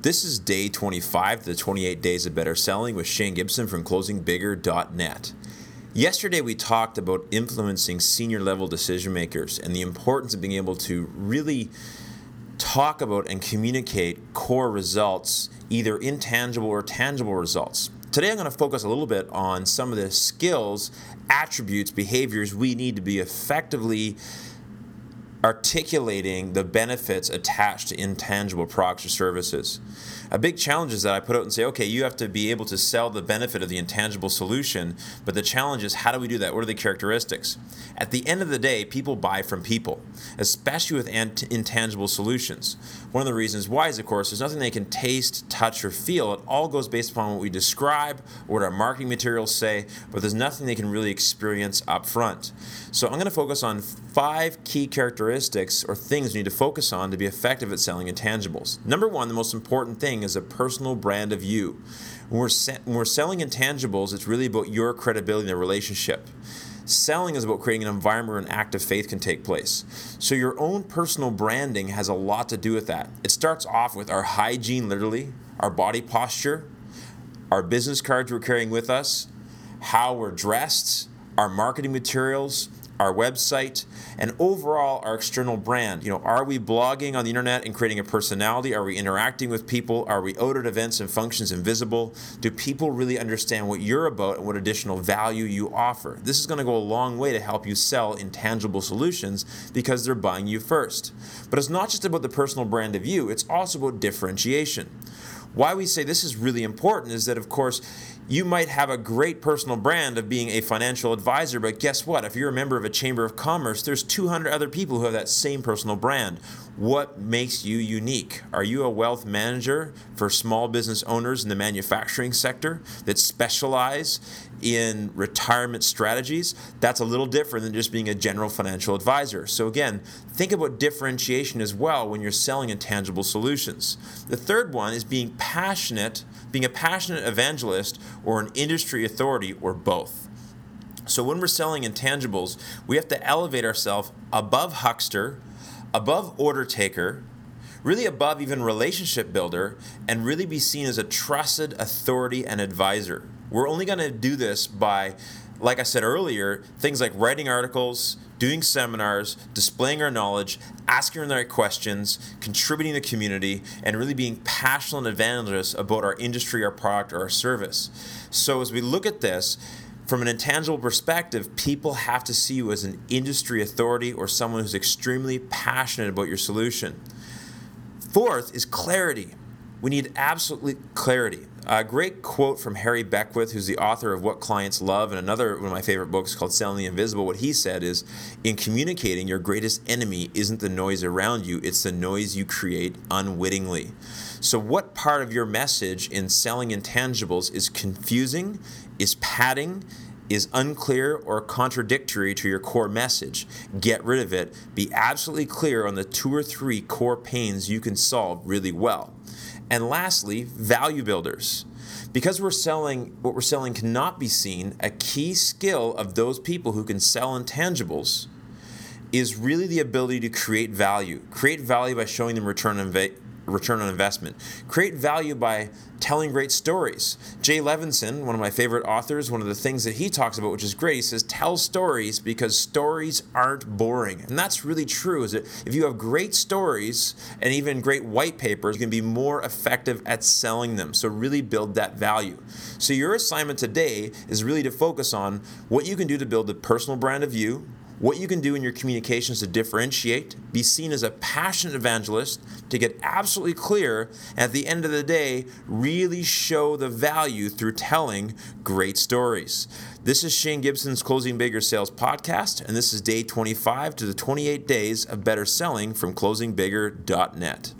This is day 25 the 28 Days of Better Selling with Shane Gibson from closingbigger.net. Yesterday, we talked about influencing senior level decision makers and the importance of being able to really talk about and communicate core results, either intangible or tangible results. Today, I'm going to focus a little bit on some of the skills, attributes, behaviors we need to be effectively articulating the benefits attached to intangible products or services. A big challenge is that I put out and say, okay, you have to be able to sell the benefit of the intangible solution, but the challenge is how do we do that? What are the characteristics? At the end of the day, people buy from people, especially with ant- intangible solutions. One of the reasons why is, of course, there's nothing they can taste, touch, or feel. It all goes based upon what we describe, what our marketing materials say, but there's nothing they can really experience up front. So I'm going to focus on five key characteristics or things you need to focus on to be effective at selling intangibles. Number one, the most important thing is a personal brand of you. When we're, se- when we're selling intangibles, it's really about your credibility in the relationship. Selling is about creating an environment where an act of faith can take place. So, your own personal branding has a lot to do with that. It starts off with our hygiene, literally, our body posture, our business cards we're carrying with us, how we're dressed, our marketing materials, our website, and overall our external brand. You know, are we blogging on the internet and creating a personality? Are we interacting with people? Are we out at events and functions and visible? Do people really understand what you're about and what additional value you offer? This is going to go a long way to help you sell intangible solutions because they're buying you first. But it's not just about the personal brand of you, it's also about differentiation. Why we say this is really important is that, of course, you might have a great personal brand of being a financial advisor, but guess what? If you're a member of a chamber of commerce, there's 200 other people who have that same personal brand. What makes you unique? Are you a wealth manager for small business owners in the manufacturing sector that specialize in retirement strategies? That's a little different than just being a general financial advisor. So, again, think about differentiation as well when you're selling intangible solutions. The third one is being passionate, being a passionate evangelist or an industry authority or both. So, when we're selling intangibles, we have to elevate ourselves above huckster above order taker, really above even relationship builder, and really be seen as a trusted authority and advisor. We're only going to do this by, like I said earlier, things like writing articles, doing seminars, displaying our knowledge, asking the right questions, contributing to the community, and really being passionate evangelists about our industry, our product, or our service. So as we look at this, from an intangible perspective, people have to see you as an industry authority or someone who's extremely passionate about your solution. Fourth is clarity. We need absolutely clarity. A great quote from Harry Beckwith, who's the author of What Clients Love and another one of my favorite books called Selling the Invisible. What he said is In communicating, your greatest enemy isn't the noise around you, it's the noise you create unwittingly. So, what part of your message in selling intangibles is confusing, is padding, is unclear or contradictory to your core message, get rid of it. Be absolutely clear on the two or three core pains you can solve really well. And lastly, value builders. Because we're selling what we're selling cannot be seen, a key skill of those people who can sell intangibles is really the ability to create value. Create value by showing them return on return on investment. Create value by telling great stories. Jay Levinson, one of my favorite authors, one of the things that he talks about, which is great, he says, tell stories because stories aren't boring. And that's really true, is that if you have great stories and even great white papers, you can be more effective at selling them. So really build that value. So your assignment today is really to focus on what you can do to build a personal brand of you, what you can do in your communications to differentiate, be seen as a passionate evangelist, to get absolutely clear, and at the end of the day, really show the value through telling great stories. This is Shane Gibson's Closing Bigger Sales podcast, and this is day 25 to the 28 days of better selling from closingbigger.net.